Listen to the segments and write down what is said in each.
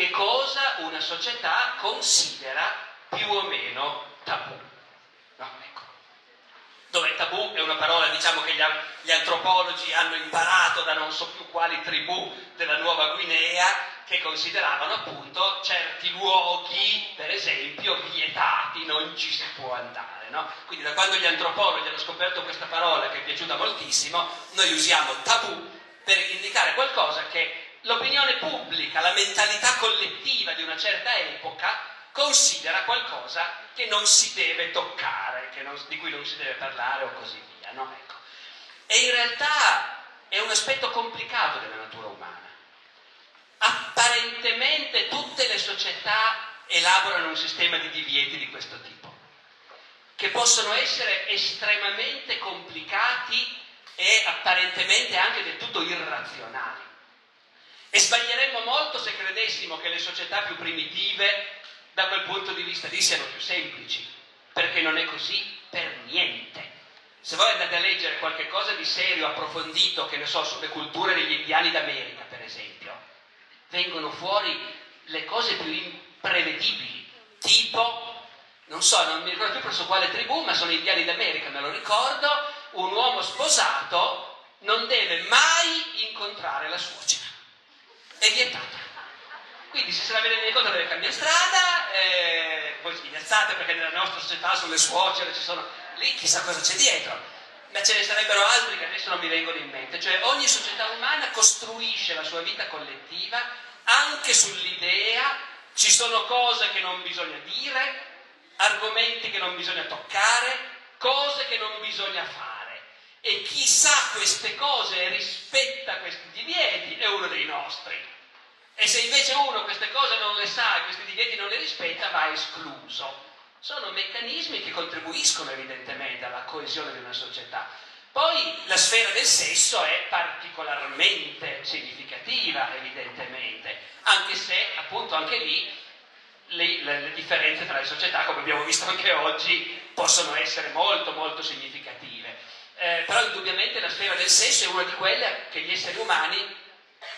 che cosa una società considera più o meno tabù. No, ecco. Dove tabù è una parola, diciamo, che gli, gli antropologi hanno imparato da non so più quali tribù della Nuova Guinea, che consideravano appunto certi luoghi, per esempio, vietati, non ci si può andare. No? Quindi da quando gli antropologi hanno scoperto questa parola che è piaciuta moltissimo, noi usiamo tabù per indicare qualcosa che l'opinione pubblica, la mentalità collettiva di una certa epoca considera qualcosa che non si deve toccare, non, di cui non si deve parlare o così via. No? Ecco. E in realtà è un aspetto complicato della natura umana. Apparentemente tutte le società elaborano un sistema di divieti di questo tipo, che possono essere estremamente complicati e apparentemente anche del tutto irrazionali. E sbaglieremmo molto se credessimo che le società più primitive, da quel punto di vista lì, siano più semplici, perché non è così per niente. Se voi andate a leggere qualche cosa di serio, approfondito, che ne so, sulle culture degli indiani d'America, per esempio, vengono fuori le cose più imprevedibili, tipo, non so, non mi ricordo più presso quale tribù, ma sono indiani d'America, me lo ricordo, un uomo sposato non deve mai incontrare la suocera. È vietata. Quindi se se la vede incontro deve cambiare strada, eh, voi sghignazzate perché nella nostra società sulle suocere ci sono... Lì chissà cosa c'è dietro. Ma ce ne sarebbero altri che adesso non mi vengono in mente. Cioè ogni società umana costruisce la sua vita collettiva anche sull'idea ci sono cose che non bisogna dire, argomenti che non bisogna toccare, cose che non bisogna fare e chi sa queste cose e rispetta questi divieti è uno dei nostri. E se invece uno queste cose non le sa e questi divieti non le rispetta, va escluso. Sono meccanismi che contribuiscono evidentemente alla coesione di una società. Poi la sfera del sesso è particolarmente significativa, evidentemente, anche se appunto anche lì le, le, le differenze tra le società, come abbiamo visto anche oggi, possono essere molto molto significative eh, però indubbiamente la sfera del sesso è una di quelle che gli esseri umani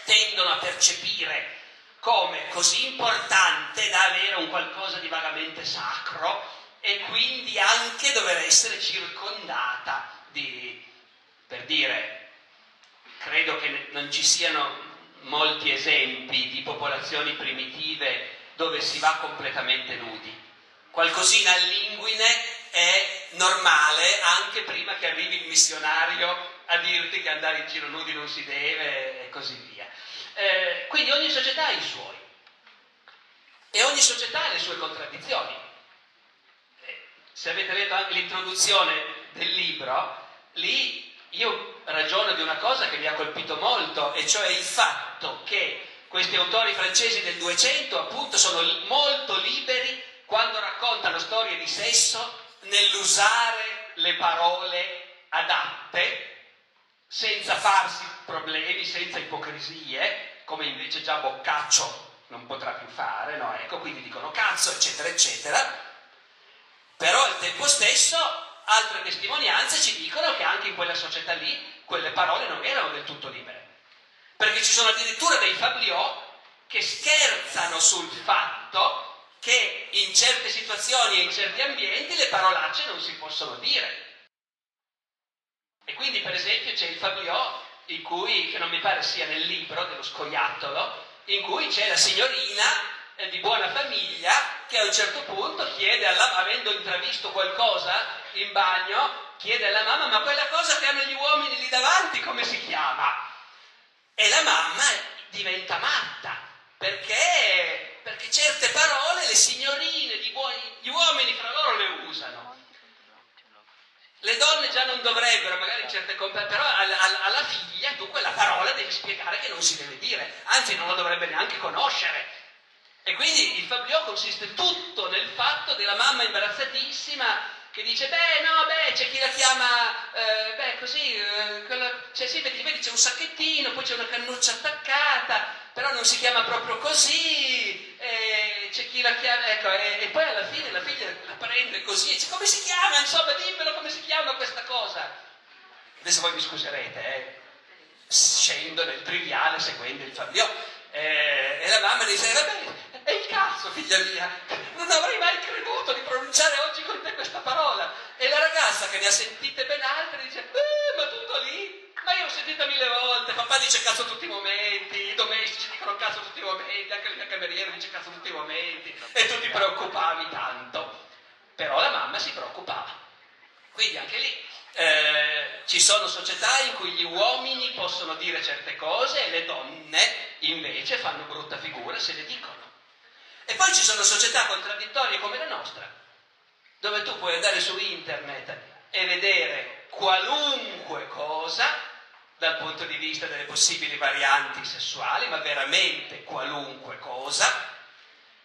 tendono a percepire come così importante da avere un qualcosa di vagamente sacro e quindi anche dover essere circondata di, per dire, credo che non ci siano molti esempi di popolazioni primitive dove si va completamente nudi. Qualcosina all'inguine anche prima che arrivi il missionario a dirti che andare in giro nudi non si deve e così via. Eh, quindi ogni società ha i suoi e ogni società ha le sue contraddizioni. Eh, se avete letto anche l'introduzione del libro, lì io ragiono di una cosa che mi ha colpito molto, e cioè il fatto che questi autori francesi del 200 appunto sono molto liberi quando raccontano storie di sesso nell'usare le parole adatte senza farsi problemi, senza ipocrisie, come invece già Boccaccio non potrà più fare, no? Ecco, quindi dicono cazzo, eccetera, eccetera. Però al tempo stesso altre testimonianze ci dicono che anche in quella società lì quelle parole non erano del tutto libere. Perché ci sono addirittura dei fabliò che scherzano sul fatto che in certe situazioni e in certi ambienti le parolacce non si possono dire. E quindi per esempio c'è il Fabliò, in cui, che non mi pare sia nel libro dello scoiattolo, in cui c'è la signorina eh, di buona famiglia che a un certo punto chiede alla avendo intravisto qualcosa in bagno, chiede alla mamma ma quella cosa che hanno gli uomini lì davanti come si chiama? E la mamma diventa matta perché perché certe parole le signorine, gli, uomini fra loro le usano. Le donne già non dovrebbero, magari in certe compagnie, però alla, alla, figlia tu quella parola devi spiegare che non si deve dire, anzi non la dovrebbe neanche conoscere. E quindi il fabliò consiste tutto nel fatto della mamma imbarazzatissima che dice, beh, no, beh, c'è chi la chiama, eh, beh, così, eh, quella, cioè, sì, vedi, vedi, c'è un sacchettino, poi c'è una cannuccia attaccata, però non si chiama proprio così, c'è chi la chiama, ecco, e, e, poi alla fine la figlia la prende così, dice, come si chiama, insomma, dimmelo come si chiama questa cosa. Adesso voi mi scuserete, eh, scendo nel triviale seguendo il fabliò, eh, e la mamma dice, vabbè, figlia mia, non avrei mai creduto di pronunciare oggi con te questa parola. E la ragazza che ne ha sentite ben altre dice, eh, ma tutto lì? Ma io ho sentito mille volte, papà dice cazzo tutti i momenti, i domestici dicono cazzo tutti i momenti, anche il mio cameriere dice cazzo tutti i momenti, e tu ti preoccupavi tanto. Però la mamma si preoccupava. Quindi anche lì eh, ci sono società in cui gli uomini possono dire certe cose e le donne invece fanno brutta figura se le dicono. E poi ci sono società contraddittorie come la nostra, dove tu puoi andare su internet e vedere qualunque cosa dal punto di vista delle possibili varianti sessuali, ma veramente qualunque cosa.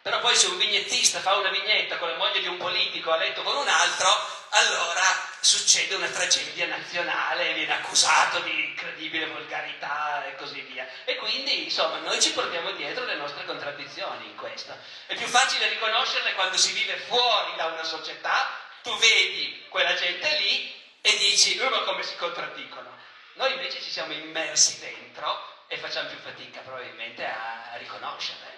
Però poi se un vignettista fa una vignetta con la moglie di un politico a letto con un altro, allora succede una tragedia nazionale, viene accusato di incredibile volgarità e così via. E quindi, insomma, noi ci portiamo dietro le nostre contraddizioni in questo. È più facile riconoscerle quando si vive fuori da una società, tu vedi quella gente lì e dici, oh, ma come si contraddicono. Noi invece ci siamo immersi dentro e facciamo più fatica probabilmente a riconoscerle.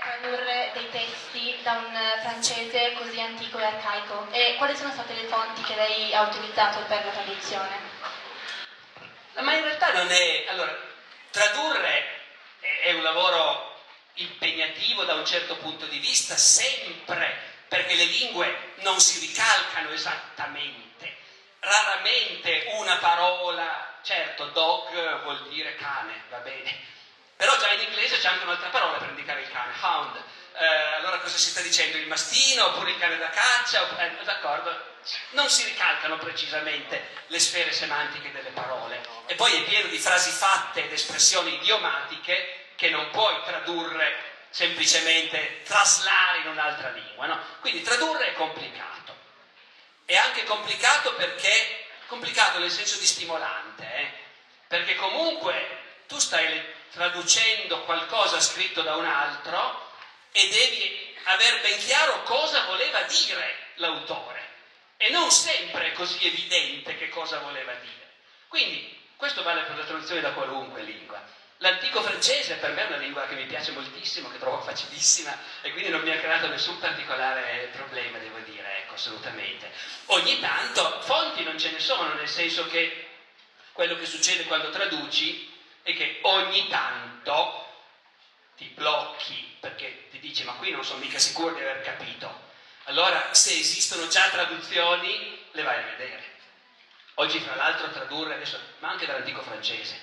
tradurre dei testi da un francese così antico e arcaico e quali sono state le fonti che lei ha utilizzato per la traduzione? Ma in realtà non è... Allora, tradurre è un lavoro impegnativo da un certo punto di vista sempre perché le lingue non si ricalcano esattamente. Raramente una parola, certo, dog vuol dire cane, va bene, però già in inglese c'è anche un'altra parola per indicare il cane, hound. Eh, allora cosa si sta dicendo? Il mastino oppure il cane da caccia? Eh, d'accordo? Non si ricalcano precisamente le sfere semantiche delle parole. E poi è pieno di frasi fatte ed espressioni idiomatiche che non puoi tradurre semplicemente, traslare in un'altra lingua. No? Quindi tradurre è complicato. È anche complicato perché, complicato nel senso di stimolante, eh? perché comunque tu stai traducendo qualcosa scritto da un altro e devi aver ben chiaro cosa voleva dire l'autore. E non sempre è così evidente che cosa voleva dire. Quindi questo vale per la traduzione da qualunque lingua. L'antico francese per me è una lingua che mi piace moltissimo, che trovo facilissima e quindi non mi ha creato nessun particolare problema, devo dire, ecco, assolutamente. Ogni tanto fonti non ce ne sono, nel senso che quello che succede quando traduci è che ogni tanto ti blocchi perché ti dici ma qui non sono mica sicuro di aver capito. Allora se esistono già traduzioni le vai a vedere. Oggi fra l'altro tradurre adesso, ma anche dall'antico francese,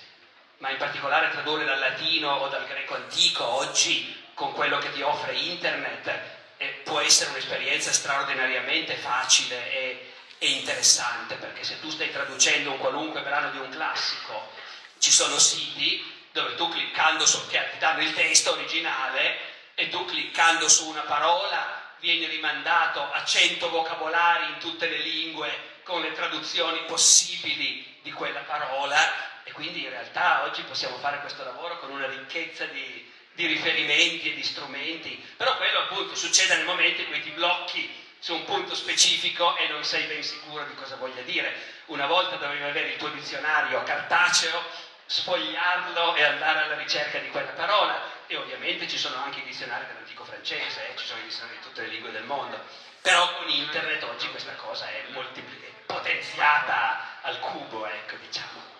ma in particolare tradurre dal latino o dal greco antico oggi con quello che ti offre internet eh, può essere un'esperienza straordinariamente facile e, e interessante perché se tu stai traducendo un qualunque brano di un classico ci sono siti dove tu cliccando su, che ti danno il testo originale e tu cliccando su una parola vieni rimandato a 100 vocabolari in tutte le lingue con le traduzioni possibili di quella parola. E quindi in realtà oggi possiamo fare questo lavoro con una ricchezza di, di riferimenti e di strumenti, però quello appunto succede nel momento in cui ti blocchi su un punto specifico e non sei ben sicuro di cosa voglia dire. Una volta dovevi avere il tuo dizionario cartaceo sfogliarlo e andare alla ricerca di quella parola e ovviamente ci sono anche i dizionari dell'antico francese, eh, ci sono i dizionari di tutte le lingue del mondo, però con internet oggi questa cosa è, moltipli- potenziata al cubo, ecco diciamo.